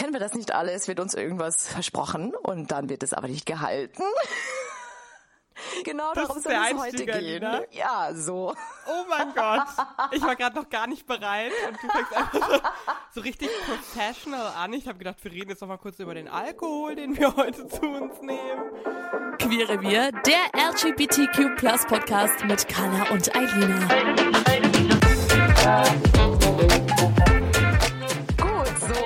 Kennen wir das nicht alle? Es wird uns irgendwas versprochen und dann wird es aber nicht gehalten. Genau Das darum soll es heute gehen. Alina. Ja, so. Oh mein Gott. Ich war gerade noch gar nicht bereit und du fängst einfach so, so richtig professional an. Ich habe gedacht, wir reden jetzt noch mal kurz über den Alkohol, den wir heute zu uns nehmen. Queere Wir, der LGBTQ Plus Podcast mit Carla und Eilina.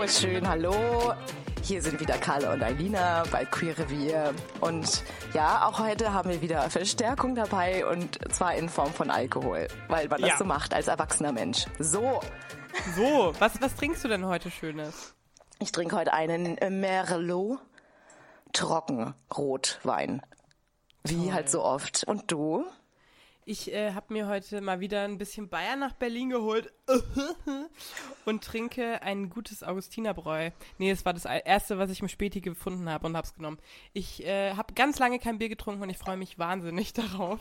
Schön. Hallo. Hier sind wieder Carla und Alina bei Queer Revier. Und ja, auch heute haben wir wieder Verstärkung dabei und zwar in Form von Alkohol, weil man das Ja. so macht als erwachsener Mensch. So, So, was, was trinkst du denn heute Schönes? ich trinke heute einen Merlot Trockenrotwein. Wie halt so oft. Und du? Ich äh, habe mir heute mal wieder ein bisschen Bayern nach Berlin geholt und trinke ein gutes Augustinerbräu. Nee, es war das erste, was ich im Späti gefunden habe und hab's genommen. Ich äh, habe ganz lange kein Bier getrunken und ich freue mich wahnsinnig darauf.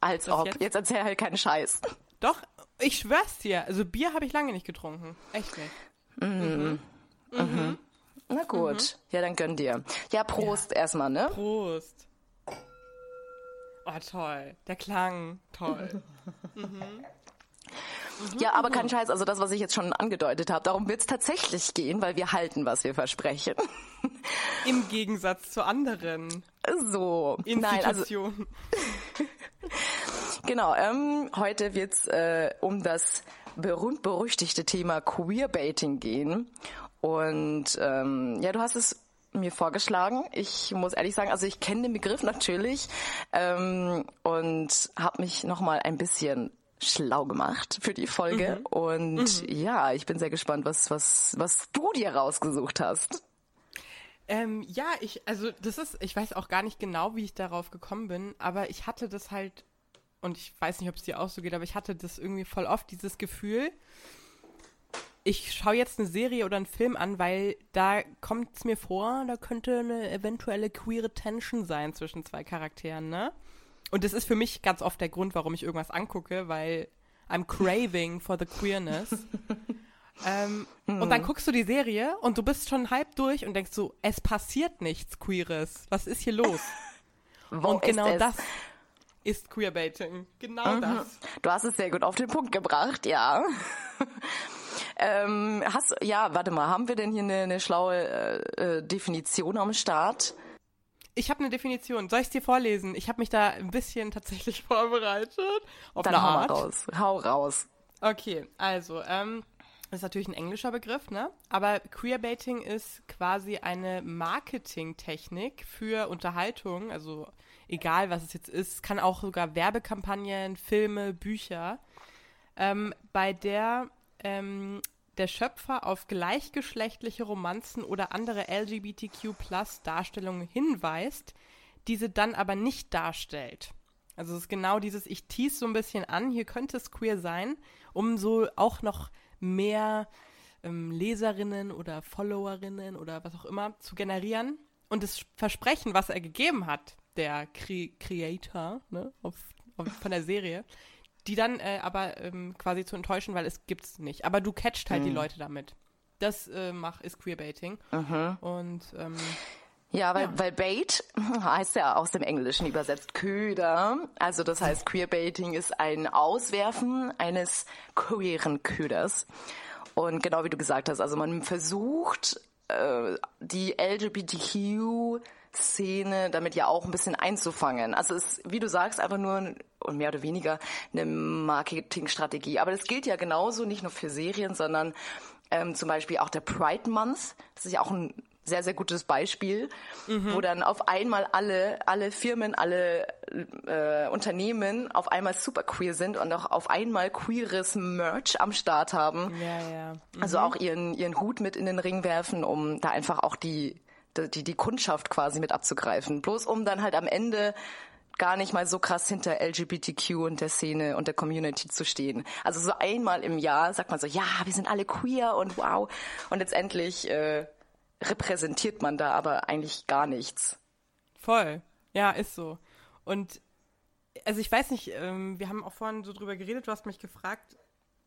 Als ob. jetzt? Jetzt erzähl halt keinen Scheiß. Doch, ich schwör's dir. Also Bier habe ich lange nicht getrunken. Echt nicht. Na gut. Ja, dann gönn dir. Ja, Prost erstmal, ne? Prost. Oh, toll. Der Klang. Toll. Ja, aber kein Scheiß, also das, was ich jetzt schon angedeutet habe, darum wird's tatsächlich gehen, weil wir halten, was wir versprechen. Im Gegensatz zu anderen So. Nein, also Institutionen. genau, ähm, heute wird's äh, um das berühmt-berüchtigte Thema Queerbaiting gehen. Und ähm, ja, du hast es mir vorgeschlagen. Ich muss ehrlich sagen, also ich kenne den Begriff natürlich ähm, und habe mich nochmal ein bisschen schlau gemacht für die Folge. Und ja, ich bin sehr gespannt, was, was, was du dir rausgesucht hast. Ähm, ja, ich, also das ist, ich weiß auch gar nicht genau, wie ich darauf gekommen bin, aber ich hatte das halt, und ich weiß nicht, ob es dir auch so geht, aber ich hatte das irgendwie voll oft, dieses Gefühl, ich schaue jetzt eine Serie oder einen Film an, weil da kommt es mir vor, da könnte eine eventuelle queere Tension sein zwischen zwei Charakteren, ne? Und das ist für mich ganz oft der Grund, warum ich irgendwas angucke, weil I'm craving for the queerness. ähm, Und dann guckst du die Serie und du bist schon halb durch und denkst so, es passiert nichts Queeres. Was ist hier los? Und genau es? das ist Queerbaiting. Genau das. Du hast es sehr gut auf den Punkt gebracht, ja. ähm, hast, ja, warte mal, haben wir denn hier eine, eine schlaue äh, äh, Definition am Start? Ich habe eine Definition. Soll ich es dir vorlesen? Ich habe mich da ein bisschen tatsächlich vorbereitet. Auf Dann eine hau Art. raus. Hau raus. Okay, also, ähm, das ist natürlich ein englischer Begriff, ne? Aber Queerbaiting ist quasi eine Marketingtechnik für Unterhaltung, also egal was es jetzt ist, kann auch sogar Werbekampagnen, Filme, Bücher, ähm, bei der ähm, der Schöpfer auf gleichgeschlechtliche Romanzen oder andere LGBTQ-Plus-Darstellungen hinweist, diese dann aber nicht darstellt. Also es ist genau dieses, ich tease so ein bisschen an, hier könnte es queer sein, um so auch noch mehr ähm, Leserinnen oder Followerinnen oder was auch immer zu generieren. Und das Versprechen, was er gegeben hat, der Cre Creator ne, auf, auf, von der Serie, die dann äh, aber ähm, quasi zu enttäuschen, weil es gibt's nicht. Aber du catcht halt die Leute damit. Das äh, mach, ist Queerbaiting. Und ähm, Ja, weil, Ja. weil Bait heißt ja aus dem Englischen übersetzt Köder. Also das heißt, Queerbaiting ist ein Auswerfen eines queeren Köders. Und genau wie du gesagt hast, also man versucht, äh, die LGBTQ-Szene damit ja auch ein bisschen einzufangen. Also es ist, wie du sagst, einfach nur und mehr oder weniger eine Marketingstrategie. Aber das gilt ja genauso nicht nur für Serien, sondern ähm, zum Beispiel auch der Pride Month. Das ist ja auch ein sehr, sehr gutes Beispiel, wo dann auf einmal alle, alle Firmen, alle äh, Unternehmen auf einmal super queer sind und auch auf einmal queeres Merch am Start haben. Ja, ja. Also auch ihren, ihren Hut mit in den Ring werfen, um da einfach auch die, die, die Kundschaft quasi mit abzugreifen. Bloß um dann halt am Ende gar nicht mal so krass hinter LGBTQ und der Szene und der Community zu stehen. Also so einmal im Jahr sagt man so, ja, wir sind alle queer und wow. Und letztendlich äh, repräsentiert man da aber eigentlich gar nichts. Voll. Ja, ist so. Und also ich weiß nicht, ähm, wir haben auch vorhin so drüber geredet, du hast mich gefragt,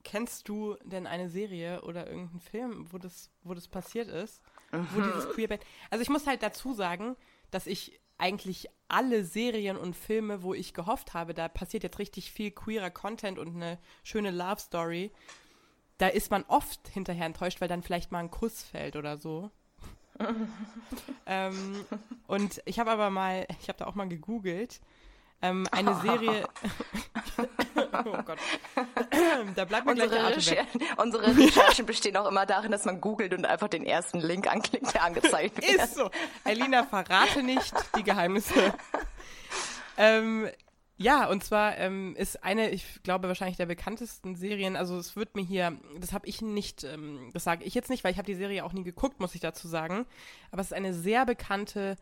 kennst du denn eine Serie oder irgendeinen Film, wo das, wo das passiert ist? Wo dieses Queerbait. Also ich muss halt dazu sagen, dass ich eigentlich alle Serien und Filme, wo ich gehofft habe, da passiert jetzt richtig viel queerer Content und eine schöne Love Story, da ist man oft hinterher enttäuscht, weil dann vielleicht mal ein Kuss fällt oder so. ähm, und ich habe aber mal, ich habe da auch mal gegoogelt, ähm, eine Serie. oh Gott. da bleibt mir gleich Unsere, Atem Recher unsere Recherchen bestehen auch immer darin, dass man googelt und einfach den ersten Link anklickt, der angezeigt wird. Ist so. Elina, verrate nicht die Geheimnisse. ähm, ja, und zwar ähm, ist eine, ich glaube, wahrscheinlich der bekanntesten Serien, also es wird mir hier, das habe ich nicht, ähm, das sage ich jetzt nicht, weil ich habe die Serie auch nie geguckt, muss ich dazu sagen, aber es ist eine sehr bekannte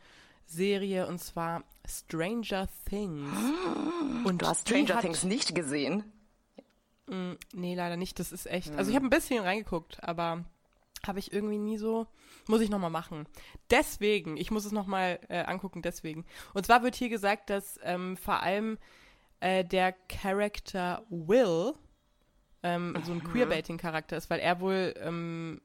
Serie und zwar Stranger Things. Und Du hast Stranger hat- Things nicht gesehen. Nee, leider nicht. Das ist echt. Also ich habe ein bisschen reingeguckt, aber habe ich irgendwie nie so. Muss ich nochmal machen. Deswegen, ich muss es nochmal äh, angucken, deswegen. Und zwar wird hier gesagt, dass ähm, vor allem äh, der Charakter Will ähm, so ein Queerbaiting-Charakter ist, weil er wohl, ähm,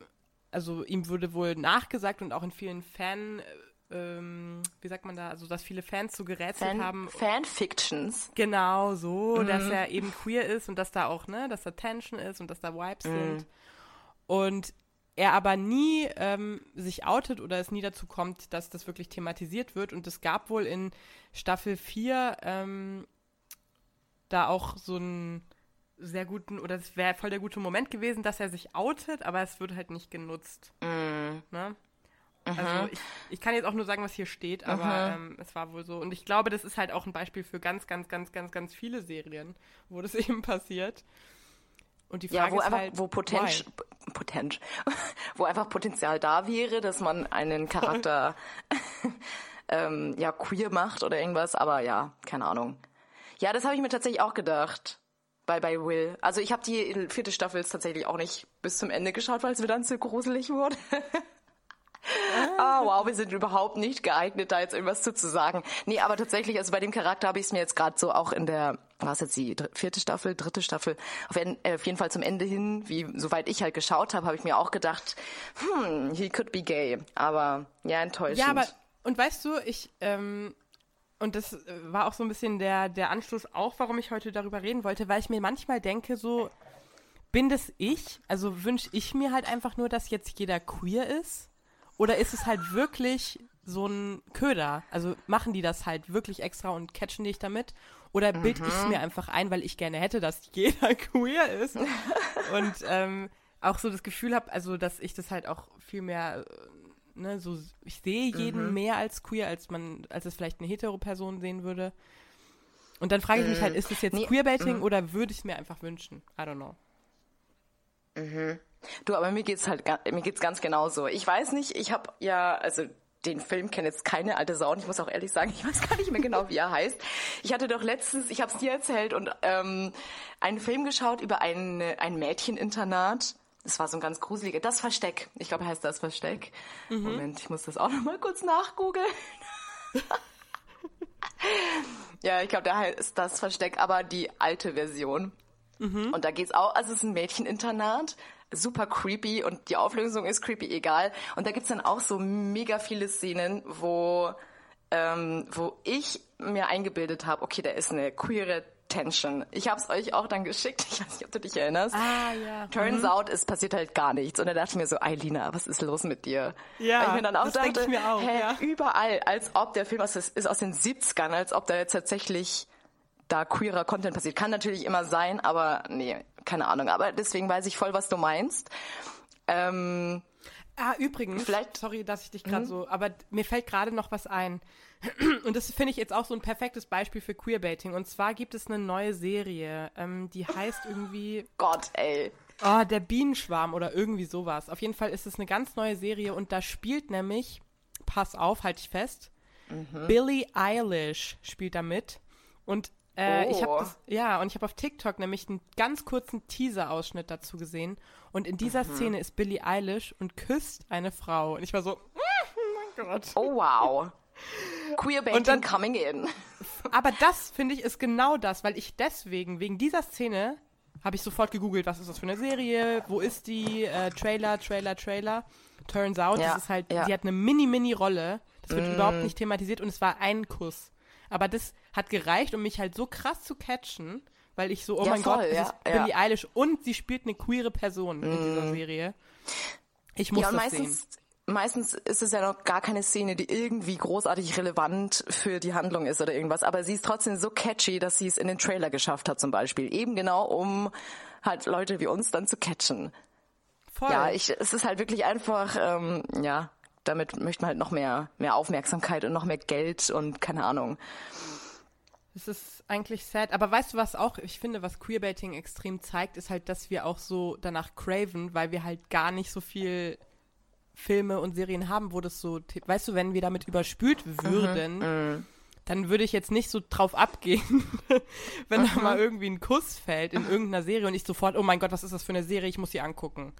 also ihm wurde wohl nachgesagt und auch in vielen Fan, äh, ähm, wie sagt man da, also dass viele Fans so gerätselt Fan, haben, Fanfictions. Genau so, dass er eben queer ist und dass da auch, ne, dass da Tension ist und dass da Vibes sind. Und er aber nie ähm, sich outet oder es nie dazu kommt, dass das wirklich thematisiert wird. Und es gab wohl in Staffel 4 ähm, da auch so einen sehr guten, oder es wäre voll der gute Moment gewesen, dass er sich outet, aber es wird halt nicht genutzt. Ne? Also ich, ich kann jetzt auch nur sagen, was hier steht, aber ähm, es war wohl so. Und ich glaube, das ist halt auch ein Beispiel für ganz, ganz, ganz, ganz, ganz viele Serien, wo das eben passiert. Und die Frage Ja, wo ist einfach, halt, wo Potenz, Potenz, wo einfach Potenzial da wäre, dass man einen Charakter ähm, ja queer macht oder irgendwas, aber ja, keine Ahnung. Ja, das habe ich mir tatsächlich auch gedacht. Bei, bei Will. Also ich habe die vierte Staffel tatsächlich auch nicht bis zum Ende geschaut, weil es mir dann zu gruselig wurde. Ah, wow, wir sind überhaupt nicht geeignet, da jetzt irgendwas zu, zu sagen. Nee, aber tatsächlich, also bei dem Charakter habe ich es mir jetzt gerade so auch in der, was jetzt die vierte Staffel, dritte Staffel, auf, äh, auf jeden Fall zum Ende hin, wie soweit ich halt geschaut habe, habe ich mir auch gedacht, hm, he could be gay. Aber ja, enttäuschend. Ja, aber, und weißt du, ich, ähm, und das äh, war auch so ein bisschen der, der Anschluss auch, warum ich heute darüber reden wollte, weil ich mir manchmal denke, so, bin das ich? Also wünsche ich mir halt einfach nur, dass jetzt jeder queer ist? Oder ist es halt wirklich so ein Köder? Also machen die das halt wirklich extra und catchen dich damit? Oder bild ich es mir einfach ein, weil ich gerne hätte, dass jeder queer ist? und ähm, auch so das Gefühl habe, also dass ich das halt auch viel mehr, äh, ne, so ich sehe jeden mehr als queer, als man, als es vielleicht eine hetero Person sehen würde. Und dann frage ich mich halt, ist das jetzt Nee, Queerbaiting oder würde ich es mir einfach wünschen? I don't know. Du, aber mir geht's halt, mir geht's ganz genauso. Ich weiß nicht, ich habe ja, also den Film kennt jetzt keine alte Sau und ich muss auch ehrlich sagen, ich weiß gar nicht mehr genau, wie er heißt. Ich hatte doch letztens, ich habe es dir erzählt und ähm, einen Film geschaut über ein, ein Mädcheninternat. Das war so ein ganz gruseliger, das Versteck. Ich glaube, heißt das Versteck. Moment, ich muss das auch noch mal kurz nachgoogeln. ja, ich glaube, da heißt das Versteck, aber die alte Version. Und da geht's auch, also es ist ein Mädcheninternat, super creepy und die Auflösung ist creepy, egal. Und da gibt's dann auch so mega viele Szenen, wo, ähm, wo ich mir eingebildet habe, okay, da ist eine queere Tension. Ich habe es euch auch dann geschickt, ich weiß nicht, ob du dich erinnerst. Ah, ja. Turns out, es passiert halt gar nichts. Und da dachte ich mir so, Eilina, was ist los mit dir? Ja, Weil ich mir dann auch das dachte, denk ich mir auch, hä, ja. überall, als ob der Film aus, ist aus den 70ern, als ob da jetzt tatsächlich da queerer Content passiert. Kann natürlich immer sein, aber nee, keine Ahnung. Aber deswegen weiß ich voll, was du meinst. Ähm, Ah, übrigens, Vielleicht- sorry, dass ich dich gerade so, aber mir fällt gerade noch was ein. Und das finde ich jetzt auch so ein perfektes Beispiel für Queerbaiting. Und zwar gibt es eine neue Serie, ähm, die heißt irgendwie Gott, ey. Oh, der Bienenschwarm oder irgendwie sowas. Auf jeden Fall ist es eine ganz neue Serie und da spielt nämlich, pass auf, halte ich fest, Mhm. Billie Eilish spielt da mit. Und äh, ich Oh. habe das, ja, und ich habe auf TikTok nämlich einen ganz kurzen Teaser-Ausschnitt dazu gesehen. Und in dieser Mhm. Szene ist Billie Eilish und küsst eine Frau. Und ich war so, oh mein Gott. Oh, wow. Queerbaiting dann- coming in. Aber das, finde ich, ist genau das, weil ich deswegen, wegen dieser Szene, habe ich sofort gegoogelt, was ist das für eine Serie, wo ist die, äh, Trailer, Trailer, Trailer. Turns out, Ja, das ist halt, ja. sie hat eine Mini-Mini-Rolle, das wird Mm. überhaupt nicht thematisiert und es war ein Kuss. Aber das hat gereicht, um mich halt so krass zu catchen, weil ich so, oh Ja, mein voll, Gott, ja, ist ja. Mm. Billie Eilish und sie spielt eine queere Person in dieser Serie. Ich muss Ja, und das sehen. meistens, meistens ist es ja noch gar keine Szene, die irgendwie großartig relevant für die Handlung ist oder irgendwas. Aber sie ist trotzdem so catchy, dass sie es in den Trailer geschafft hat zum Beispiel. Eben genau, um halt Leute wie uns dann zu catchen. Voll. Ja, ich, es ist halt wirklich einfach, ähm, ja, damit möchte man halt noch mehr, mehr Aufmerksamkeit und noch mehr Geld und keine Ahnung. Es ist eigentlich sad. Aber weißt du, was auch, ich finde, was Queerbaiting extrem zeigt, ist halt, dass wir auch so danach craven, weil wir halt gar nicht so viel Filme und Serien haben, wo das so, weißt du, wenn wir damit überspült würden, dann würde ich jetzt nicht so drauf abgehen, wenn da mal irgendwie ein Kuss fällt in irgendeiner Serie und ich sofort, oh mein Gott, was ist das für eine Serie, ich muss sie angucken.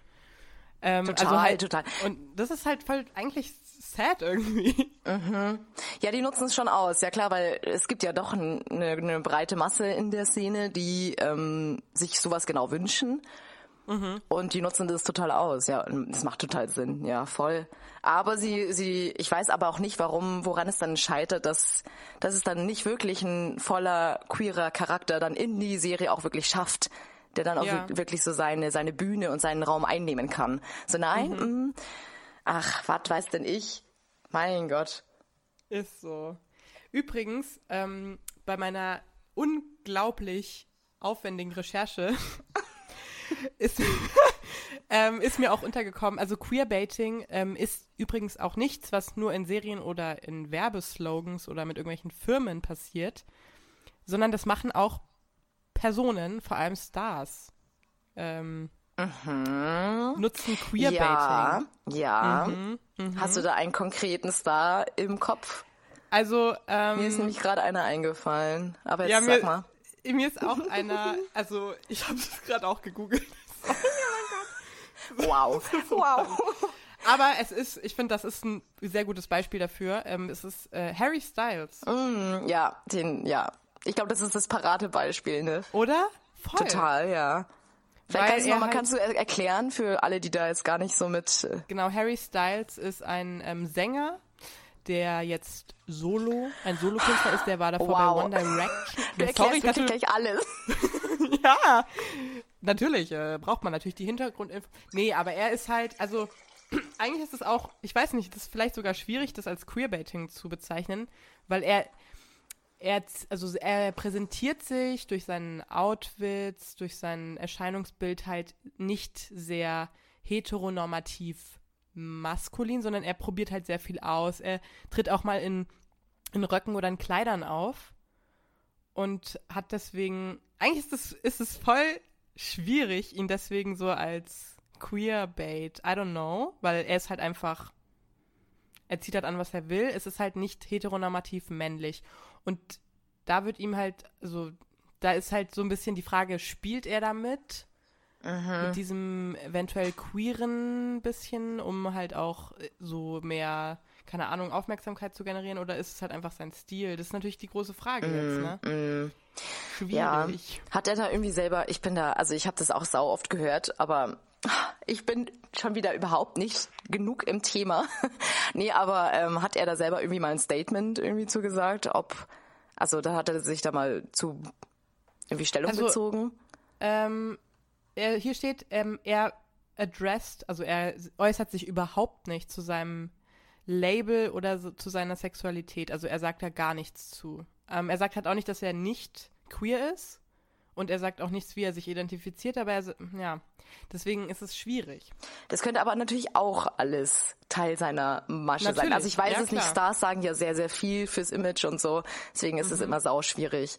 Ähm, Total, also halt, total. Und das ist halt voll eigentlich sad irgendwie. Ja, die nutzen es schon aus, ja klar, weil es gibt ja doch ein, eine, eine breite Masse in der Szene, die ähm, sich sowas genau wünschen. Und die nutzen das total aus, ja. Das macht total Sinn, ja, voll. Aber sie, sie, ich weiß aber auch nicht, warum, woran es dann scheitert, dass, dass es dann nicht wirklich ein voller queerer Charakter dann in die Serie auch wirklich schafft, der dann auch Ja. wir- wirklich so seine, seine Bühne und seinen Raum einnehmen kann. So, nein, mm, ach, was weiß denn ich? Mein Gott. Ist so. Übrigens, ähm, bei meiner unglaublich aufwendigen Recherche ist, ähm, ist mir auch untergekommen, also Queerbaiting ähm, ist übrigens auch nichts, was nur in Serien oder in Werbeslogans oder mit irgendwelchen Firmen passiert, sondern das machen auch Personen, vor allem Stars. Ähm, Nutzen Queerbaiting. Ja, ja. Hast du da einen konkreten Star im Kopf? Also, ähm, Mir ist nämlich gerade einer eingefallen. Aber jetzt Ja, sag mir, mal. mir ist auch einer, also ich habe das gerade auch gegoogelt. Wow. wow. Aber es ist, ich finde, das ist ein sehr gutes Beispiel dafür. Ähm, es ist äh, Harry Styles, Ja, den, ja. Ich glaube, das ist das Paradebeispiel, ne? oder? Voll. Total, ja. Vielleicht Weil kannst du, er noch mal, halt- kannst du er erklären für alle, die da jetzt gar nicht so mit. äh, Genau, Harry Styles ist ein ähm, Sänger, der jetzt Solo, ein Solokünstler ist, der war davor Wow. bei One Direction. Du erklärst Sorry, natürlich, gleich alles. ja, natürlich äh, braucht man natürlich die Hintergrundinfo. Nee, aber er ist halt, also eigentlich ist es auch, ich weiß nicht, das ist vielleicht sogar schwierig, das als Queerbaiting zu bezeichnen, weil er, er, also er präsentiert sich durch seinen Outfits, durch sein Erscheinungsbild halt nicht sehr heteronormativ maskulin, sondern er probiert halt sehr viel aus. Er tritt auch mal in, in Röcken oder in Kleidern auf und hat deswegen, eigentlich ist es, ist es voll schwierig, ihn deswegen so als Queerbait, I don't know, weil er ist halt einfach, er zieht halt an, was er will, es ist halt nicht heteronormativ männlich. Und da wird ihm halt, also, da ist halt so ein bisschen die Frage, spielt er damit? Mit diesem eventuell queeren bisschen, um halt auch äh, so mehr, keine Ahnung, Aufmerksamkeit zu generieren, oder ist es halt einfach sein Stil? Das ist natürlich die große Frage jetzt, ne? Ja. Schwierig. Hat er da irgendwie selber, ich bin da, also ich habe das auch sau oft gehört, aber ich bin schon wieder überhaupt nicht genug im Thema. nee, aber ähm, hat er da selber irgendwie mal ein Statement irgendwie zugesagt, ob, also da hat er sich da mal zu irgendwie Stellung Also, bezogen? Ähm, er, hier steht, ähm, er addressed, also er äußert sich überhaupt nicht zu seinem Label oder so, zu seiner Sexualität. Also er sagt da gar nichts zu. Ähm, er sagt halt auch nicht, dass er nicht queer ist und er sagt auch nichts, wie er sich identifiziert, aber er, ja, deswegen ist es schwierig. Das könnte aber natürlich auch alles Teil seiner Masche Natürlich, sein. Also ich weiß ja, es nicht, klar. Stars sagen ja sehr, sehr viel fürs Image und so, deswegen ist Mhm. es immer sau schwierig.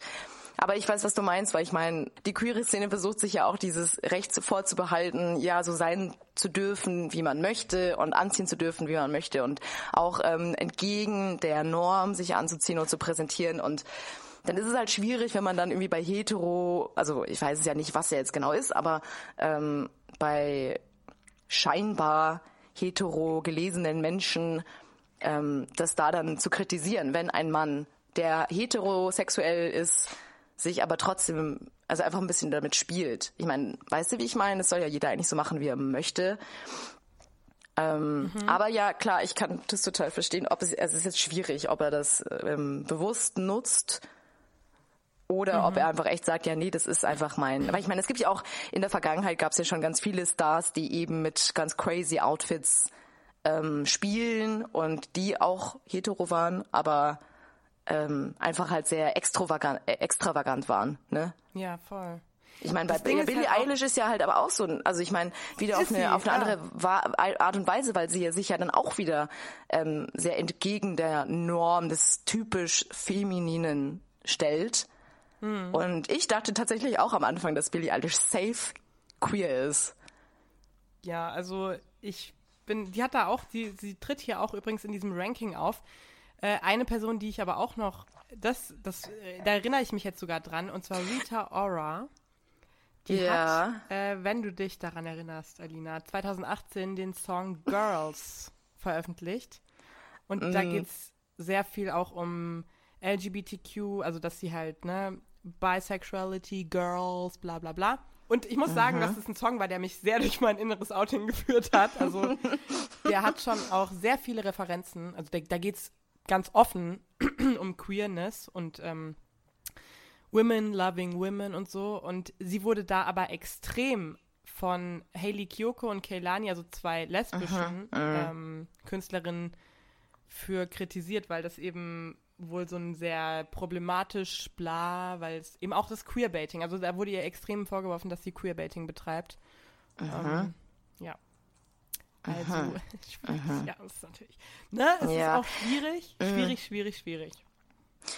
Aber ich weiß, was du meinst, weil ich meine, die queere Szene versucht sich ja auch dieses Recht vorzubehalten, ja, so sein zu dürfen, wie man möchte und anziehen zu dürfen, wie man möchte und auch ähm, entgegen der Norm sich anzuziehen und zu präsentieren und dann ist es halt schwierig, wenn man dann irgendwie bei hetero, also ich weiß es ja nicht, was er jetzt genau ist, aber ähm, bei scheinbar hetero gelesenen Menschen ähm, das da dann zu kritisieren, wenn ein Mann, der heterosexuell ist, sich aber trotzdem, also einfach ein bisschen damit spielt. Ich meine, weißt du, wie ich meine? Es soll ja jeder eigentlich so machen, wie er möchte. Ähm, Aber ja, klar, ich kann das total verstehen. Ob es, also es ist jetzt schwierig, ob er das ähm, bewusst nutzt oder ob er einfach echt sagt, ja, nee, das ist einfach mein. Aber ich meine, es gibt ja auch, in der Vergangenheit gab es ja schon ganz viele Stars, die eben mit ganz crazy Outfits ähm, spielen und die auch hetero waren, aber ähm, einfach halt sehr extravagant, äh, extravagant waren. Ne? Ja, voll. Ich meine, bei Billie halt Eilish ist ja halt aber auch so, ein- also ich meine, wieder auf eine, sie, auf eine ja. andere Art und Weise, weil sie ja sich ja dann auch wieder ähm, sehr entgegen der Norm des typisch Femininen stellt. Hm. Und ich dachte tatsächlich auch am Anfang, dass Billie Eilish safe queer ist. Ja, also ich bin, die hat da auch, die, sie tritt hier auch übrigens in diesem Ranking auf. Äh, eine Person, die ich aber auch noch, das, das, äh, da erinnere ich mich jetzt sogar dran, und zwar Rita Ora. Die Ja. hat, äh, wenn du dich daran erinnerst, Alina, 2018 den Song Girls veröffentlicht. Und Mm. da geht's sehr viel auch um LGBTQ, also dass sie halt, ne, Bisexuality, Girls, bla bla bla. Und ich muss sagen, dass es ein Song war, der mich sehr durch mein inneres Outing geführt hat. Also der hat schon auch sehr viele Referenzen. Also da, da geht's ganz offen um Queerness und ähm, Women loving Women und so. Und sie wurde da aber extrem von Hayley Kiyoko und Kehlani, also zwei lesbischen ähm, Künstlerinnen, für kritisiert, weil das eben wohl so ein sehr problematisch bla, weil es eben auch das Queerbaiting, also da wurde ihr extrem vorgeworfen, dass sie Queerbaiting betreibt. Ähm, ja. Also, ja, das ist natürlich. Ne, es Ja. ist auch schwierig, schwierig, schwierig, schwierig.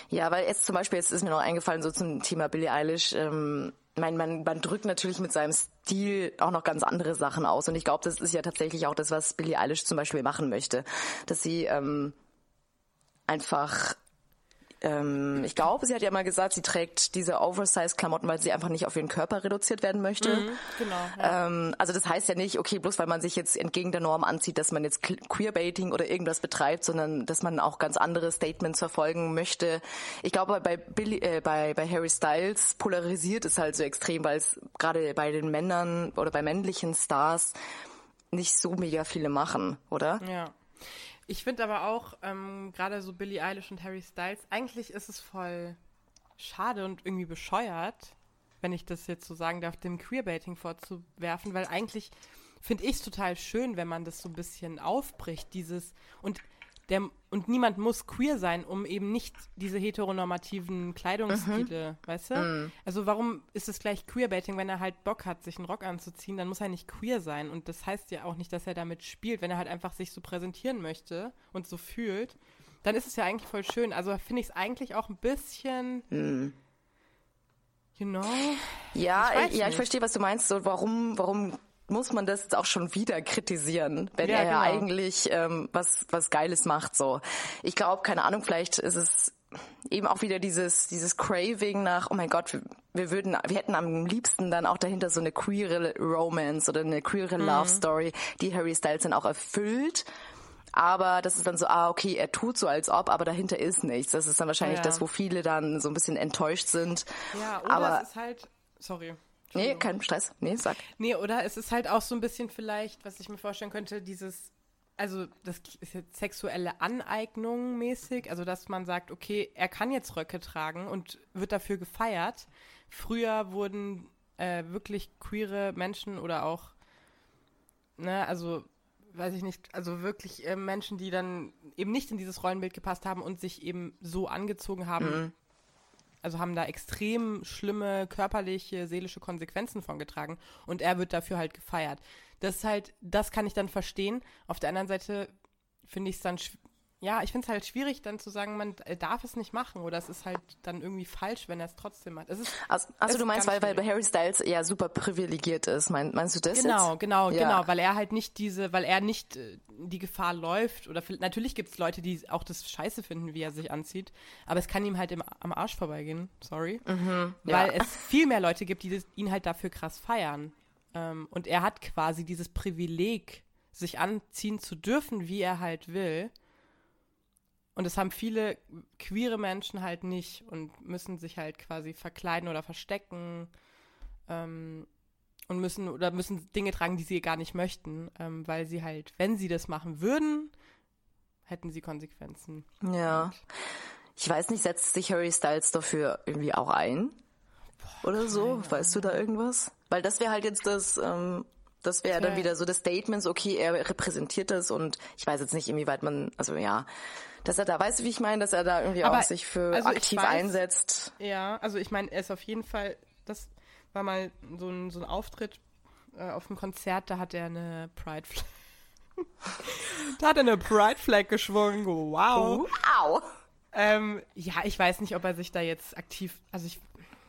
Ja, weil jetzt zum Beispiel, jetzt ist mir noch eingefallen, so zum Thema Billie Eilish, ähm, mein, man, man drückt natürlich mit seinem Stil auch noch ganz andere Sachen aus. Und ich glaube, das ist ja tatsächlich auch das, was Billie Eilish zum Beispiel machen möchte. Dass sie ähm, einfach, ähm, ich glaube, sie hat ja mal gesagt, sie trägt diese Oversize-Klamotten, weil sie einfach nicht auf ihren Körper reduziert werden möchte. Genau. Ja. Ähm, also das heißt ja nicht, okay, bloß weil man sich jetzt entgegen der Norm anzieht, dass man jetzt Qu- Queerbaiting oder irgendwas betreibt, sondern dass man auch ganz andere Statements verfolgen möchte. Ich glaube, bei, Billy, äh, bei, bei Harry Styles polarisiert es halt so extrem, weil es gerade bei den Männern oder bei männlichen Stars nicht so mega viele machen, oder? Ja. Ich finde aber auch, ähm, gerade so Billie Eilish und Harry Styles, eigentlich ist es voll schade und irgendwie bescheuert, wenn ich das jetzt so sagen darf, dem Queerbaiting vorzuwerfen, weil eigentlich finde ich es total schön, wenn man das so ein bisschen aufbricht, dieses und der und niemand muss queer sein, um eben nicht diese heteronormativen Kleidungsstile, weißt du? Also warum ist es gleich Queerbaiting, wenn er halt Bock hat, sich einen Rock anzuziehen, dann muss er nicht queer sein. Und das heißt ja auch nicht, dass er damit spielt, wenn er halt einfach sich so präsentieren möchte und so fühlt, dann ist es ja eigentlich voll schön. Also finde ich es eigentlich auch ein bisschen you know, Ja, Ich ja, ich verstehe, was du meinst. So, warum, warum muss man das jetzt auch schon wieder kritisieren, wenn Ja, er ja genau. eigentlich ähm, was was Geiles macht? So, ich glaube, keine Ahnung, vielleicht ist es eben auch wieder dieses dieses Craving nach, oh mein Gott, wir, wir würden, wir hätten am liebsten dann auch dahinter so eine queere Romance oder eine queere Mhm. Love Story, die Harry Styles dann auch erfüllt. Aber das ist dann so, ah, okay, er tut so als ob, aber dahinter ist nichts. Das ist dann wahrscheinlich Ja. das, wo viele dann so ein bisschen enttäuscht sind. ja, oder aber es ist halt sorry. Nee, kein Stress. Nee, sag. Nee, oder es ist halt auch so ein bisschen vielleicht, was ich mir vorstellen könnte, dieses, also das ist jetzt sexuelle Aneignung mäßig, also dass man sagt, okay, er kann jetzt Röcke tragen und wird dafür gefeiert. Früher wurden äh, wirklich queere Menschen oder auch, ne, also weiß ich nicht, also wirklich äh, Menschen, die dann eben nicht in dieses Rollenbild gepasst haben und sich eben so angezogen haben, also haben da extrem schlimme körperliche, seelische Konsequenzen von getragen und er wird dafür halt gefeiert. Das ist halt, das kann ich dann verstehen. Auf der anderen Seite finde ich es dann ja, ich finde es halt schwierig, dann zu sagen, man darf es nicht machen oder es ist halt dann irgendwie falsch, wenn er es trotzdem macht. Es ist, also, also du meinst, weil, weil Harry Styles ja super privilegiert ist, mein, meinst du das Genau, jetzt? genau, ja. genau, weil er halt nicht diese, weil er nicht äh, die Gefahr läuft oder natürlich gibt es Leute, die auch das scheiße finden, wie er sich anzieht, aber es kann ihm halt im, am Arsch vorbeigehen, sorry, mhm, weil ja. es viel mehr Leute gibt, die das, ihn halt dafür krass feiern ähm, und er hat quasi dieses Privileg, sich anziehen zu dürfen, wie er halt will und das haben viele queere Menschen halt nicht und müssen sich halt quasi verkleiden oder verstecken ähm, und müssen oder müssen Dinge tragen, die sie gar nicht möchten, ähm, weil sie halt, wenn sie das machen würden, hätten sie Konsequenzen. Ja. Ich weiß nicht, setzt sich Harry Styles dafür irgendwie auch ein? Boah, oder so? Weißt du da irgendwas? Weil das wäre halt jetzt das, ähm, das wäre dann wieder so das Statements, okay, er repräsentiert das und ich weiß jetzt nicht, inwieweit man, also ja, dass er da, weißt du, wie ich meine, dass er da irgendwie Aber, auch sich für also aktiv weiß, einsetzt. Ja, also ich meine, er ist auf jeden Fall, das war mal so ein, so ein Auftritt äh, auf einem Konzert, da hat er eine Pride Flag. da hat er eine Pride Flag geschwungen. Wow. Wow. Ähm, ja, ich weiß nicht, ob er sich da jetzt aktiv, also ich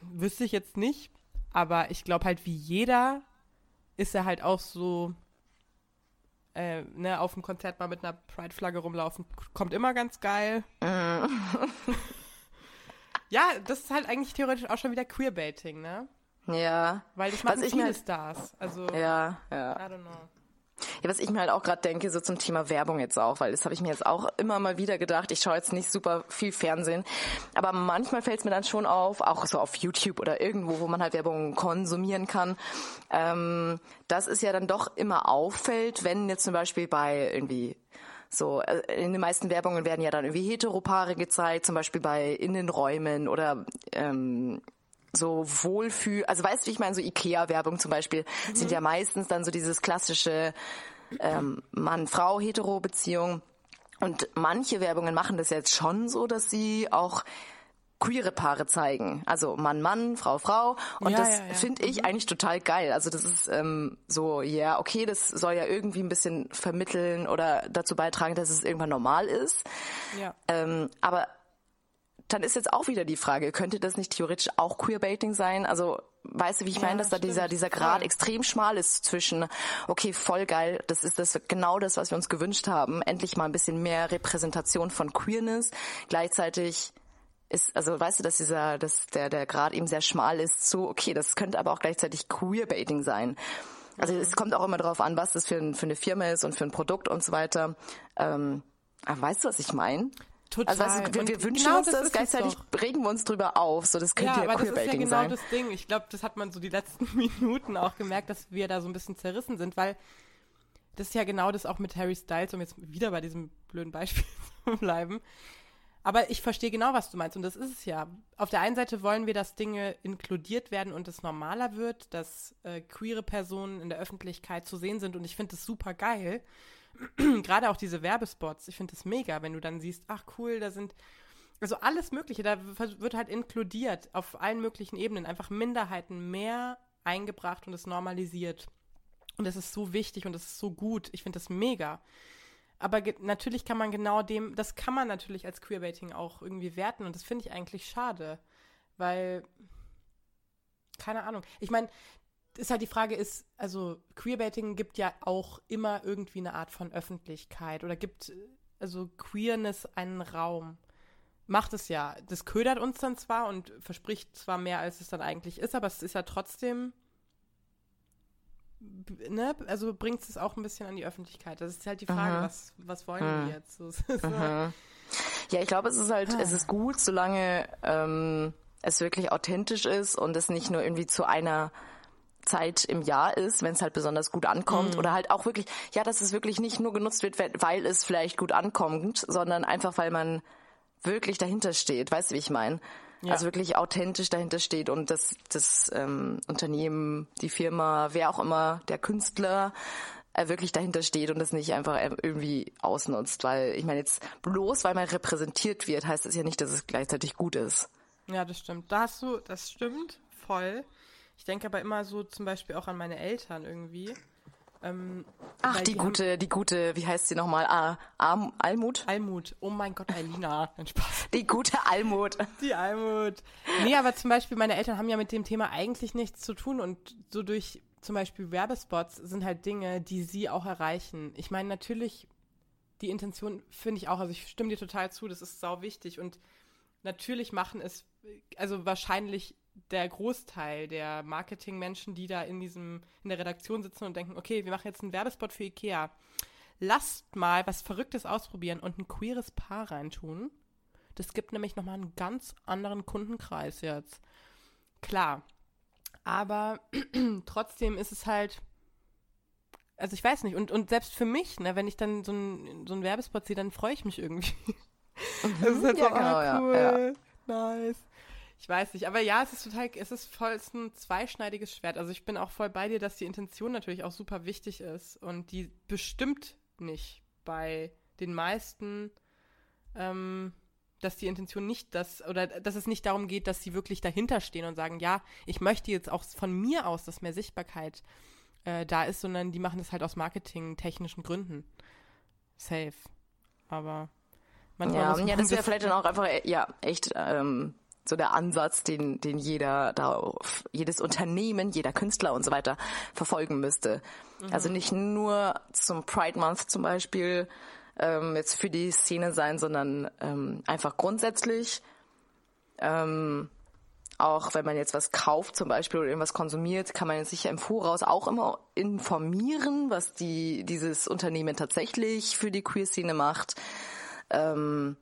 wüsste ich jetzt nicht, aber ich glaube halt, wie jeder ist er halt auch so äh, ne, auf dem Konzert mal mit einer Pride-Flagge rumlaufen, kommt immer ganz geil. ja, das ist halt eigentlich theoretisch auch schon wieder Queerbaiting, ne? Ja. Weil das machen viele halt, Stars. Also, ja, ja. I don't know. Ja, was ich mir halt auch gerade denke, so zum Thema Werbung jetzt auch, weil das habe ich mir jetzt auch immer mal wieder gedacht. Ich schaue jetzt nicht super viel Fernsehen, aber manchmal fällt es mir dann schon auf, auch so auf YouTube oder irgendwo, wo man halt Werbung konsumieren kann. Ähm, das ist ja dann doch immer auffällt, wenn jetzt zum Beispiel bei irgendwie so, äh, in den meisten Werbungen werden ja dann irgendwie Heteropaare gezeigt, zum Beispiel bei Innenräumen oder ähm, so Wohlfühl, also weißt du, wie ich meine, so Ikea-Werbung zum Beispiel mhm. sind ja meistens dann so dieses klassische ähm, Mann-Frau-Hetero-Beziehung. Und manche Werbungen machen das jetzt schon so, dass sie auch queere Paare zeigen. Also Mann, Mann, Frau, Frau. Und ja, das ja, ja. finde ich mhm. eigentlich total geil. Also das ist ähm, so, ja, okay, das soll ja irgendwie ein bisschen vermitteln oder dazu beitragen, dass es irgendwann normal ist. Ja. Ähm, aber dann ist jetzt auch wieder die Frage, könnte das nicht theoretisch auch Queerbaiting sein? Also weißt du, wie ich ja, meine, dass da dieser, dieser Grad voll. extrem schmal ist zwischen, okay, voll geil, das ist das genau das, was wir uns gewünscht haben, endlich mal ein bisschen mehr Repräsentation von Queerness, gleichzeitig ist, also weißt du, dass dieser, dass der, der Grad eben sehr schmal ist, so, okay, das könnte aber auch gleichzeitig Queerbaiting sein. Also mhm. es kommt auch immer darauf an, was das für, ein, für eine Firma ist und für ein Produkt und so weiter. Ähm, aber weißt du, was ich meine? Total. Also du, wir, wir wünschen genau uns das, das gleichzeitig regen wir uns drüber auf. So, das könnte ja, ja aber das ist ja genau sein. das Ding. Ich glaube, das hat man so die letzten Minuten auch gemerkt, dass wir da so ein bisschen zerrissen sind, weil das ist ja genau das auch mit Harry Styles, um jetzt wieder bei diesem blöden Beispiel zu bleiben. Aber ich verstehe genau, was du meinst. Und das ist es ja. Auf der einen Seite wollen wir, dass Dinge inkludiert werden und es normaler wird, dass äh, queere Personen in der Öffentlichkeit zu sehen sind. Und ich finde das super geil. gerade auch diese Werbespots, ich finde das mega, wenn du dann siehst, ach cool, da sind also alles Mögliche, da wird halt inkludiert auf allen möglichen Ebenen, einfach Minderheiten mehr eingebracht und es normalisiert. Und das ist so wichtig und das ist so gut. Ich finde das mega. Aber natürlich kann man genau dem, das kann man natürlich als Queerbaiting auch irgendwie werten und das finde ich eigentlich schade, weil keine Ahnung. Ich meine, ist halt die Frage ist, also Queerbaiting gibt ja auch immer irgendwie eine Art von Öffentlichkeit oder gibt also Queerness einen Raum. Macht es ja. Das ködert uns dann zwar und verspricht zwar mehr, als es dann eigentlich ist, aber es ist ja trotzdem, ne, also bringt es auch ein bisschen an die Öffentlichkeit. Das ist halt die Frage, was, was wollen wir jetzt? So, so. Ja, ich glaube, es ist halt, es ist gut, solange ähm, es wirklich authentisch ist und es nicht nur irgendwie zu einer Zeit im Jahr ist, wenn es halt besonders gut ankommt mhm. oder halt auch wirklich, ja, dass es wirklich nicht nur genutzt wird, weil es vielleicht gut ankommt, sondern einfach, weil man wirklich dahinter steht. Weißt du, wie ich meine? Ja. Also wirklich authentisch dahinter steht und das, das ähm, Unternehmen, die Firma, wer auch immer, der Künstler äh, wirklich dahinter steht und das nicht einfach irgendwie ausnutzt. Weil ich meine jetzt bloß, weil man repräsentiert wird, heißt es ja nicht, dass es gleichzeitig gut ist. Ja, das stimmt. Da hast du, das stimmt voll. Ich denke aber immer so zum Beispiel auch an meine Eltern irgendwie. Ähm, Ach, die, die gute, die gute, wie heißt sie nochmal? Ah, Arm, Almut? Almut. Oh mein Gott, Spaß. Die gute Almut. Die Almut. Nee, aber zum Beispiel meine Eltern haben ja mit dem Thema eigentlich nichts zu tun und so durch zum Beispiel Werbespots sind halt Dinge, die sie auch erreichen. Ich meine, natürlich, die Intention finde ich auch, also ich stimme dir total zu, das ist sau wichtig und natürlich machen es, also wahrscheinlich der Großteil der Marketingmenschen, die da in diesem, in der Redaktion sitzen und denken, okay, wir machen jetzt einen Werbespot für Ikea. Lasst mal was Verrücktes ausprobieren und ein queeres Paar reintun. Das gibt nämlich nochmal einen ganz anderen Kundenkreis jetzt. Klar. Aber trotzdem ist es halt, also ich weiß nicht, und, und selbst für mich, ne, wenn ich dann so einen so einen Werbespot sehe, dann freue ich mich irgendwie. Das ist halt Ja, so, genau, ah, ja, cool, nice. Ich weiß nicht, aber ja, es ist total, es ist voll es ist ein zweischneidiges Schwert. Also ich bin auch voll bei dir, dass die Intention natürlich auch super wichtig ist und die bestimmt nicht bei den meisten, ähm, dass die Intention nicht das oder dass es nicht darum geht, dass sie wirklich dahinter stehen und sagen, ja, ich möchte jetzt auch von mir aus, dass mehr Sichtbarkeit äh, da ist, sondern die machen das halt aus marketingtechnischen Gründen. Safe. Aber manchmal Ja, muss man ja, das wäre vielleicht dann auch einfach, äh, ja, echt ähm, so der Ansatz, den, den jeder da, jedes Unternehmen, jeder Künstler und so weiter verfolgen müsste. Also nicht nur zum Pride Month zum Beispiel ähm, jetzt für die Szene sein, sondern ähm, einfach grundsätzlich. Ähm, auch wenn man jetzt was kauft zum Beispiel oder irgendwas konsumiert, kann man sich ja im Voraus auch immer informieren, was die, dieses Unternehmen tatsächlich für die Queer-Szene macht. Ähm,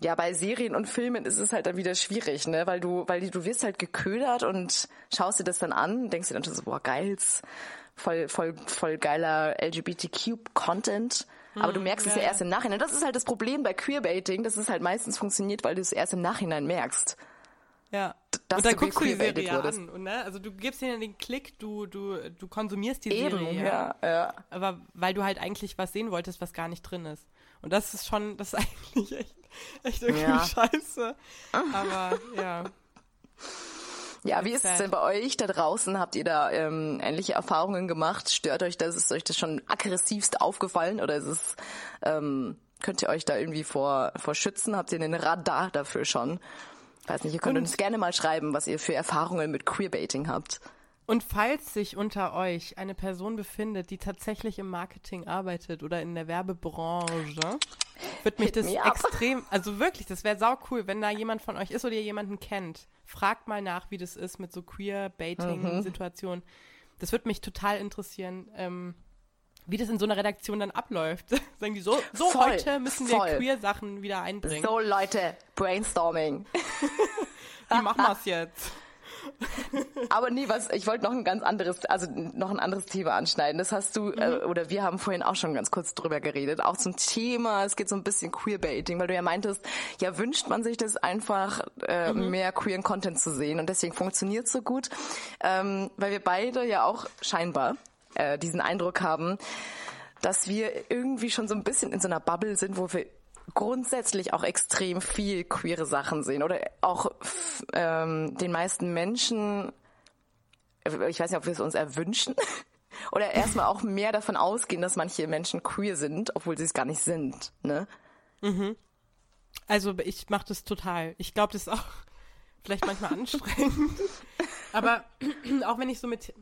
ja, bei Serien und Filmen ist es halt dann wieder schwierig, ne, weil du, weil du wirst halt geködert und schaust dir das dann an, denkst dir dann schon so, boah, geils, voll, voll, voll geiler LGBTQ-Content. Aber du merkst es ja erst im Nachhinein. Das ist halt das Problem bei Queerbaiting, dass es halt meistens funktioniert, weil du es erst im Nachhinein merkst. Ja. dass und dann du guckst du die Serie wurdest. an. Und, ne? Also du gibst ihnen den Klick, du, du, du konsumierst die Eben, Serie. ja, ja. Aber weil du halt eigentlich was sehen wolltest, was gar nicht drin ist. Und das ist schon, das ist eigentlich echt, echt irgendwie Ja. scheiße. Aber ja. Ja, wie ist es denn bei euch da draußen? Habt ihr da ähm, ähnliche Erfahrungen gemacht? Stört euch das? Ist euch das schon aggressivst aufgefallen oder ist es, ähm, könnt ihr euch da irgendwie vor, vor schützen? Habt ihr einen Radar dafür schon? Weiß nicht, ihr könnt Und- uns gerne mal schreiben, was ihr für Erfahrungen mit Queerbaiting habt. Und falls sich unter euch eine Person befindet, die tatsächlich im Marketing arbeitet oder in der Werbebranche, wird mich Hit das me extrem, also wirklich, das wäre sau cool, wenn da jemand von euch ist oder ihr jemanden kennt. Fragt mal nach, wie das ist mit so Mhm. Queer-Baiting-Situationen. Das würde mich total interessieren, ähm, wie das in so einer Redaktion dann abläuft. Sagen die so, so Voll, heute müssen wir. Queer-Sachen wieder einbringen. So Leute, Brainstorming. Wie machen wir es jetzt? Aber nee, was, ich wollte noch ein ganz anderes, also noch ein anderes Thema anschneiden. Das hast du, äh, Mhm. oder wir haben vorhin auch schon ganz kurz drüber geredet, auch zum Thema, es geht so ein bisschen Queerbaiting, weil du ja meintest, ja wünscht man sich das einfach, äh, Mhm. mehr queeren Content zu sehen und deswegen funktioniert es so gut, ähm, weil wir beide ja auch scheinbar äh, diesen Eindruck haben, dass wir irgendwie schon so ein bisschen in so einer Bubble sind, wo wir grundsätzlich auch extrem viel queere Sachen sehen oder auch ähm, den meisten Menschen, äh, ich weiß nicht, ob wir es uns erwünschen oder erstmal auch mehr davon ausgehen, dass manche Menschen queer sind, obwohl sie es gar nicht sind. Ne? Also ich mache das total. Ich glaube, das ist auch vielleicht manchmal anstrengend. Aber auch wenn ich so mit,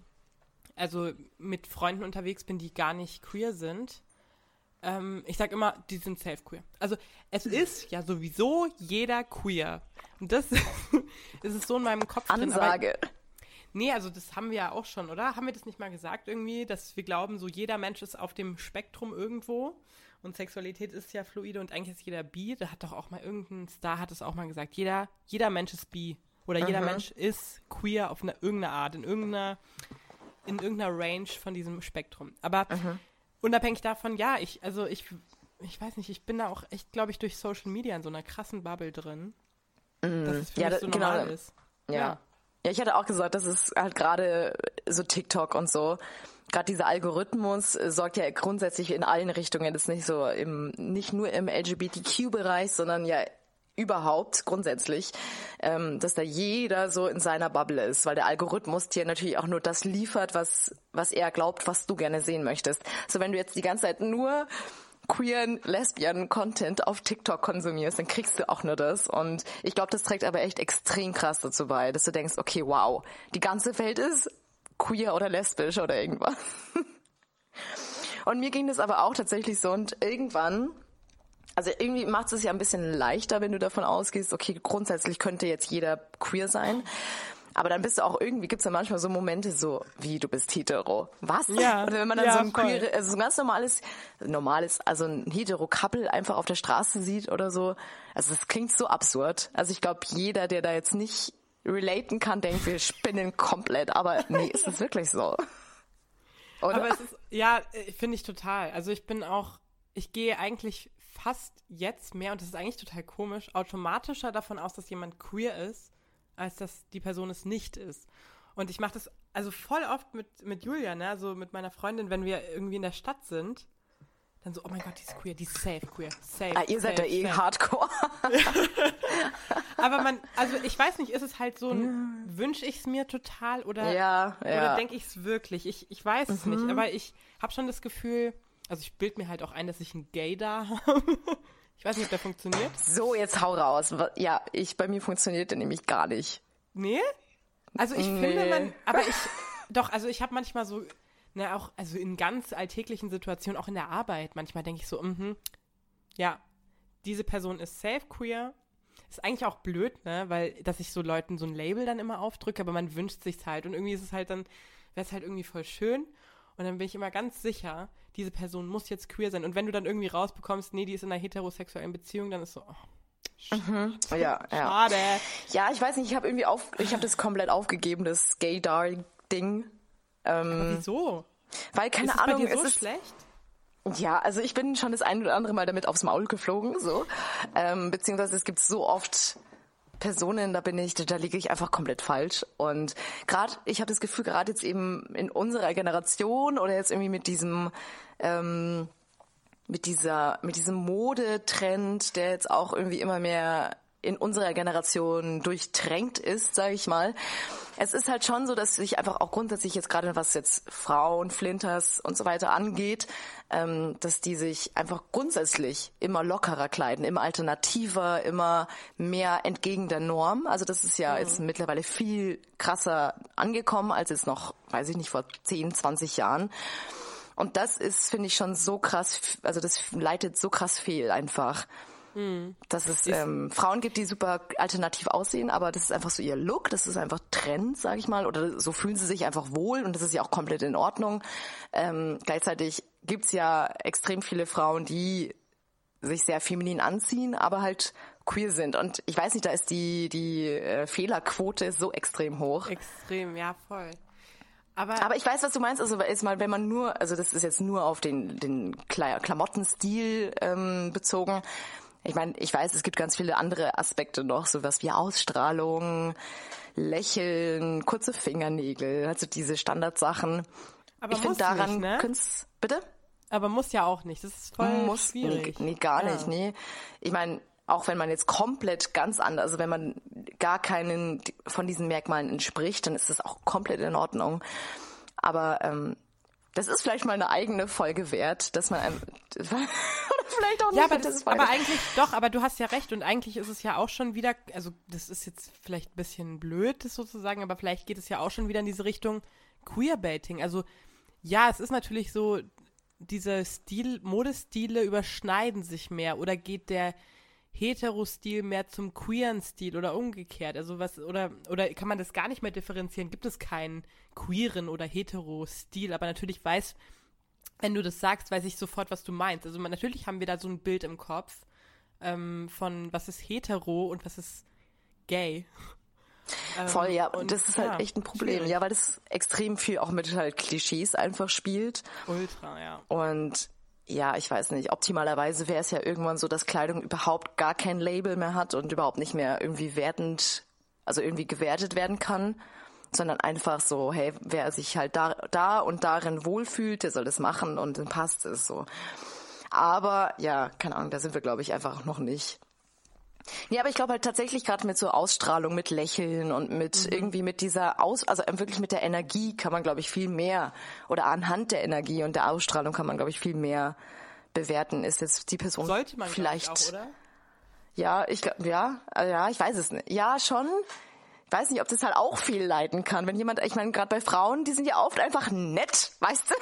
also mit Freunden unterwegs bin, die gar nicht queer sind, ähm, ich sag immer, die sind safe queer. Also es ist ja sowieso jeder queer. Und das ist es so in meinem Kopf drin. Aber Ansage. Nee, also das haben wir ja auch schon, oder? Haben wir das nicht mal gesagt irgendwie, dass wir glauben, so jeder Mensch ist auf dem Spektrum irgendwo und Sexualität ist ja fluide und eigentlich ist jeder bi. Da hat doch auch mal irgendein Star hat es auch mal gesagt. Jeder, jeder Mensch ist bi oder jeder Mensch ist queer auf eine, irgendeine Art, in irgendeiner, in irgendeiner Range von diesem Spektrum. Aber unabhängig davon, ja, ich, also ich, ich weiß nicht, ich bin da auch echt, glaube ich, durch Social Media in so einer krassen Bubble drin, dass es für Ja, mich da- so genau. normal ist. Ja. Ja, ich hatte auch gesagt, das ist halt gerade so TikTok und so. Gerade dieser Algorithmus äh, sorgt ja grundsätzlich in allen Richtungen, das ist nicht so im, nicht nur im LGBTQ-Bereich, sondern ja überhaupt grundsätzlich, ähm, dass da jeder so in seiner Bubble ist, weil der Algorithmus dir natürlich auch nur das liefert, was, was er glaubt, was du gerne sehen möchtest. So wenn du jetzt die ganze Zeit nur queeren, lesbian Content auf TikTok konsumierst, dann kriegst du auch nur das. Und ich glaube, das trägt aber echt extrem krass dazu bei, dass du denkst, okay, wow, die ganze Welt ist queer oder lesbisch oder irgendwas. Und mir ging das aber auch tatsächlich so und irgendwann also irgendwie macht es ja ein bisschen leichter, wenn du davon ausgehst, okay, grundsätzlich könnte jetzt jeder queer sein. Aber dann bist du auch irgendwie, gibt's ja manchmal so Momente so, wie du bist hetero. Was? Ja. Oder wenn man dann ja, so ein voll. queer, also so ein ganz normales, normales, also ein hetero Couple einfach auf der Straße sieht oder so. Also das klingt so absurd. Also ich glaube, jeder, der da jetzt nicht relaten kann, denkt, wir spinnen komplett. Aber nee, ist es wirklich so. Oder? Aber es ist, ja, äh, finde ich total. Also ich bin auch, ich gehe eigentlich fast jetzt mehr, und das ist eigentlich total komisch, automatischer davon aus, dass jemand queer ist, als dass die Person es nicht ist. Und ich mache das also voll oft mit, mit Julia, ne? Also mit meiner Freundin, wenn wir irgendwie in der Stadt sind, dann so, oh mein Gott, die ist queer, die ist safe queer, safe. ah, ihr seid da safe, eh safe. hardcore. Aber man, also ich weiß nicht, ist es halt so ein, wünsche ich es mir total oder, Ja, oder ja. denke ich es wirklich? Ich, ich weiß es nicht, aber ich habe schon das Gefühl, also ich bild mir halt auch ein, dass ich einen Gay da habe. Ich weiß nicht, ob der funktioniert. So, jetzt hau raus. Ja, ich, bei mir funktioniert der nämlich gar nicht. Nee? Also ich Nee. finde man, aber ich, doch, also ich habe manchmal so, ne, auch, also in ganz alltäglichen Situationen, auch in der Arbeit, manchmal denke ich so, mhm, ja, diese Person ist safe queer. Ist eigentlich auch blöd, ne, weil, dass ich so Leuten so ein Label dann immer aufdrücke, aber man wünscht sich's halt und irgendwie ist es halt dann, wäre es halt irgendwie voll schön. Und dann bin ich immer ganz sicher, diese Person muss jetzt queer sein. Und wenn du dann irgendwie rausbekommst, nee, die ist in einer heterosexuellen Beziehung, dann ist so, oh, Ja, ja. schade. Ja, ich weiß nicht, ich habe irgendwie auf, ich habe das komplett aufgegeben, das Gaydar-Ding. Wieso? Weil, keine ist Ahnung, bei dir es so ist, schlecht? ja, also ich bin schon das ein oder andere Mal damit aufs Maul geflogen, so. Ähm, beziehungsweise es gibt so oft Personen, da bin ich, da liege ich einfach komplett falsch. Und gerade, ich habe das Gefühl, gerade jetzt eben in unserer Generation oder jetzt irgendwie mit diesem, ähm, mit dieser, mit diesem Modetrend, der jetzt auch irgendwie immer mehr in unserer Generation durchtränkt ist, sage ich mal. Es ist halt schon so, dass sich einfach auch grundsätzlich jetzt gerade was jetzt Frauen, Flinters und so weiter angeht, ähm, dass die sich einfach grundsätzlich immer lockerer kleiden, immer alternativer, immer mehr entgegen der Norm. Also das ist ja jetzt mittlerweile viel krasser angekommen als jetzt noch, weiß ich nicht, vor 10, 20 Jahren. Und das ist, finde ich, schon so krass, also das leitet so krass fehl einfach. Dass es ähm, Frauen gibt, die super alternativ aussehen, aber das ist einfach so ihr Look, das ist einfach Trend, sag ich mal, oder so fühlen sie sich einfach wohl und das ist ja auch komplett in Ordnung. Ähm, gleichzeitig gibt's ja extrem viele Frauen, die sich sehr feminin anziehen, aber halt queer sind. Und ich weiß nicht, da ist die, die äh, Fehlerquote so extrem hoch. Extrem, ja, voll. Aber, Aber ich weiß, was du meinst. Also ist mal, wenn man nur, also das ist jetzt nur auf den den Kla- Klamottenstil ähm, bezogen. Ich meine, ich weiß, es gibt ganz viele andere Aspekte noch, sowas wie Ausstrahlung, Lächeln, kurze Fingernägel, also diese Standardsachen. Aber ich finde daran nicht, ne? können's- bitte aber muss ja auch nicht. Das ist voll muss schwierig. Nee, nee gar Ja. nicht, nee. Ich meine, auch wenn man jetzt komplett ganz anders, also wenn man gar keinen von diesen Merkmalen entspricht, dann ist das auch komplett in Ordnung. Aber ähm, das ist vielleicht mal eine eigene Folge wert, dass man einem, vielleicht auch nicht. Ja, aber, das aber eigentlich, doch, aber du hast ja recht und eigentlich ist es ja auch schon wieder, also das ist jetzt vielleicht ein bisschen blöd, das sozusagen, aber vielleicht geht es ja auch schon wieder in diese Richtung Queerbaiting. Also ja, es ist natürlich so, diese Stil, Modestile überschneiden sich mehr oder geht der Hetero-Stil mehr zum queeren Stil oder umgekehrt? Also was, oder, oder kann man das gar nicht mehr differenzieren? Gibt es keinen queeren oder hetero-Stil? Aber natürlich weiß, wenn du das sagst, weiß ich sofort, was du meinst. Also man, natürlich haben wir da so ein Bild im Kopf ähm, von was ist hetero und was ist gay. Ähm, Voll, ja. Und das ist halt ja, echt ein Problem. schwierig. Ja, weil das extrem viel auch mit halt Klischees einfach spielt. Ultra, ja. Und ja, ich weiß nicht, optimalerweise wäre es ja irgendwann so, dass Kleidung überhaupt gar kein Label mehr hat und überhaupt nicht mehr irgendwie wertend, also irgendwie gewertet werden kann, sondern einfach so, hey, wer sich halt da, da und darin wohlfühlt, der soll das machen und dann passt es so. Aber ja, keine Ahnung, da sind wir, glaube ich, einfach noch nicht. Ja, aber ich glaube halt tatsächlich gerade mit so Ausstrahlung, mit Lächeln und mit Mhm. irgendwie mit dieser Aus, also wirklich mit der Energie kann man, glaube ich, viel mehr oder anhand der Energie und der Ausstrahlung kann man, glaube ich, viel mehr bewerten. Ist jetzt die Person Sollte man vielleicht, ich auch, oder? ja, ich glaube, ja, ja, ich weiß es nicht. Ja, schon. Weiß nicht, ob das halt auch viel leiden kann. Wenn jemand, ich meine, gerade bei Frauen, die sind ja oft einfach nett, weißt du?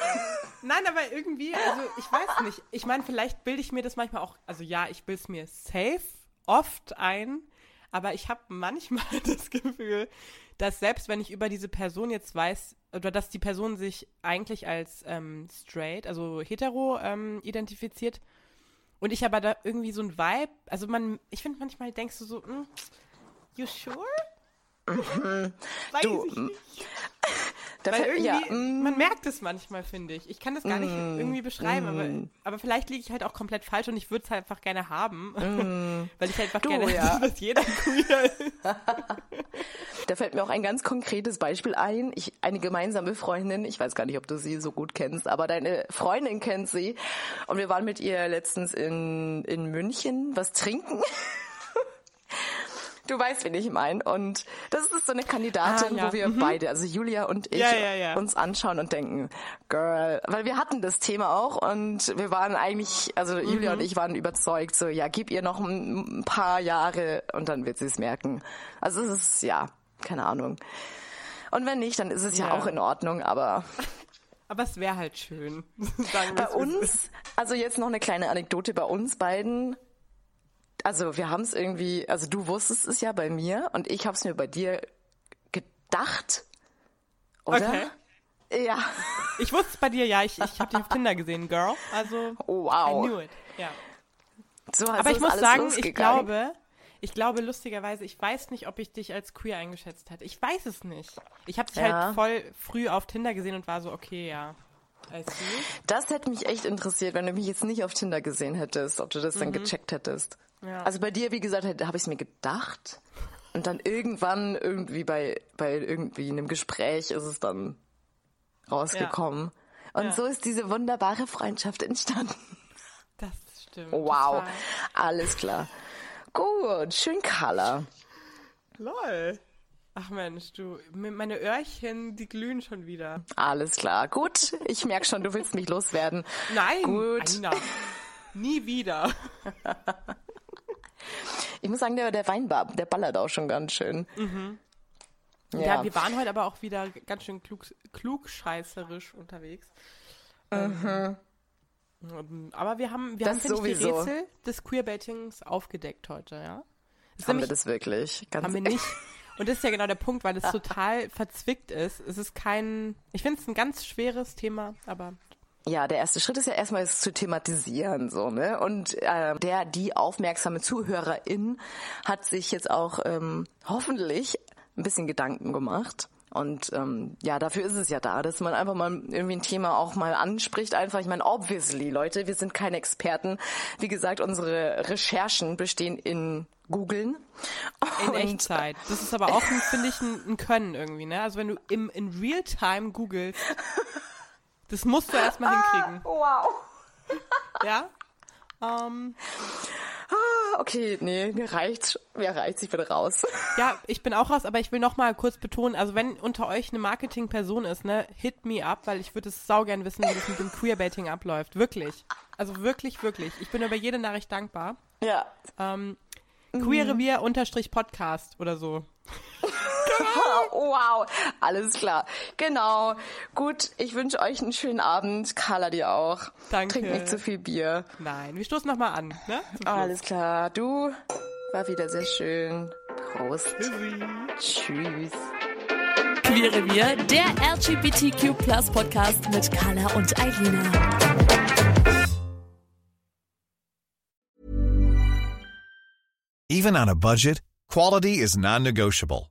Nein, aber irgendwie, also ich weiß nicht. Ich meine, vielleicht bilde ich mir das manchmal auch, also ja, ich bilde es mir safe oft ein, aber ich habe manchmal das Gefühl, dass selbst wenn ich über diese Person jetzt weiß, oder dass die Person sich eigentlich als ähm, straight, also hetero ähm, identifiziert und ich aber da irgendwie so ein Vibe, also man, ich finde manchmal denkst du so, hm, you sure? Weiß Du, ich nicht. Da Weil irgendwie, ja, mm, man merkt es manchmal, finde ich. Ich kann das gar nicht irgendwie beschreiben, aber, aber vielleicht liege ich halt auch komplett falsch und ich würde es halt einfach gerne haben. Weil ich halt einfach Du, gerne ja. dass jeder queer ist. Da fällt mir auch ein ganz konkretes Beispiel ein. Ich, eine gemeinsame Freundin, ich weiß gar nicht, ob du sie so gut kennst, aber deine Freundin kennt sie. Und wir waren mit ihr letztens in, in München was trinken. Du weißt, wen ich meine. Und das ist so eine Kandidatin, Ah, ja. wo wir beide, also Julia und ich, Ja, ja, uns anschauen und denken, Girl, weil wir hatten das Thema auch und wir waren eigentlich, also Julia Mhm. und ich waren überzeugt, so, ja, gib ihr noch ein, ein paar Jahre und dann wird sie es merken. Also es ist, ja, keine Ahnung. Und wenn nicht, dann ist es ja, auch in Ordnung, aber Aber es wäre halt schön. Bei uns, also jetzt noch eine kleine Anekdote bei uns beiden. Also wir haben es irgendwie, also du wusstest es ja bei mir und ich habe es mir bei dir gedacht, oder? Okay. Ja. Ich wusste es bei dir, ja. Ich, ich habe dich auf Tinder gesehen, Girl. Also, Wow. I knew it. Ja. So, also Aber ich muss sagen, ich glaube, ich glaube lustigerweise, ich weiß nicht, ob ich dich als queer eingeschätzt hätte. Ich weiß es nicht. Ich habe dich Ja. halt voll früh auf Tinder gesehen und war so, okay, ja. Das hätte mich echt interessiert, wenn du mich jetzt nicht auf Tinder gesehen hättest, ob du das dann gecheckt hättest. Mhm. Ja. Also bei dir, wie gesagt, habe ich es mir gedacht. Und dann irgendwann irgendwie bei, bei irgendwie einem Gespräch ist es dann rausgekommen. Und Ja. so ist diese wunderbare Freundschaft entstanden. Das stimmt. Wow. Total. Alles klar. Gut, schön Color. Lol. Ach Mensch, du, meine Öhrchen, die glühen schon wieder. Alles klar. Gut, ich merke schon, du willst mich loswerden. Nein, Gut. Alina. Nie wieder. Ich muss sagen, der, der Weinbar, der ballert auch schon ganz schön. Mhm. Ja. wir waren heute aber auch wieder ganz schön klug, klugscheißerisch unterwegs. Ähm, aber wir haben, wir Das haben finde ich, die sowieso. Rätsel des Queerbaitings aufgedeckt heute, ja? Das Haben wir nämlich- das wirklich? Ganz haben wir nicht. Und das ist ja genau der Punkt, weil es total verzwickt ist. Es ist kein, ich finde es ein ganz schweres Thema, aber Ja, der erste Schritt ist ja erstmal es zu thematisieren, so, ne? Und äh, der, die aufmerksame Zuhörerin hat sich jetzt auch ähm, hoffentlich ein bisschen Gedanken gemacht. Und ähm, ja, dafür ist es ja da, dass man einfach mal irgendwie ein Thema auch mal anspricht. Einfach, ich meine, obviously, Leute, wir sind keine Experten. Wie gesagt, unsere Recherchen bestehen in Googeln. in Und- Echtzeit. Das ist aber auch, ein- finde ich, ein, ein Können irgendwie, ne? Also wenn du im, in Realtime googelst, das musst du erstmal hinkriegen. Wow. Ja? Ähm, Okay, nee, mir reicht's. Mir reicht's, ich bin raus. ja, ich bin auch raus, aber ich will noch mal kurz betonen, also wenn unter euch eine Marketingperson ist, ne, hit me up, weil ich würde es saugern wissen, wie das mit dem Queerbaiting abläuft. Wirklich. Also wirklich, wirklich. Ich bin über jede Nachricht dankbar. Ja. Ähm, Queerrevier unterstrich Podcast oder so. Wow, alles klar. Genau. Gut, ich wünsche euch einen schönen Abend. Carla dir auch. Danke. Trink nicht zu viel Bier. Nein, wir stoßen noch mal an, ne? Alles klar. Du, war wieder sehr schön. Prost. Tschüss. Queerrevier, der LGBTQ Podcast mit Carla und Eilina. Even on a budget, quality is non-negotiable.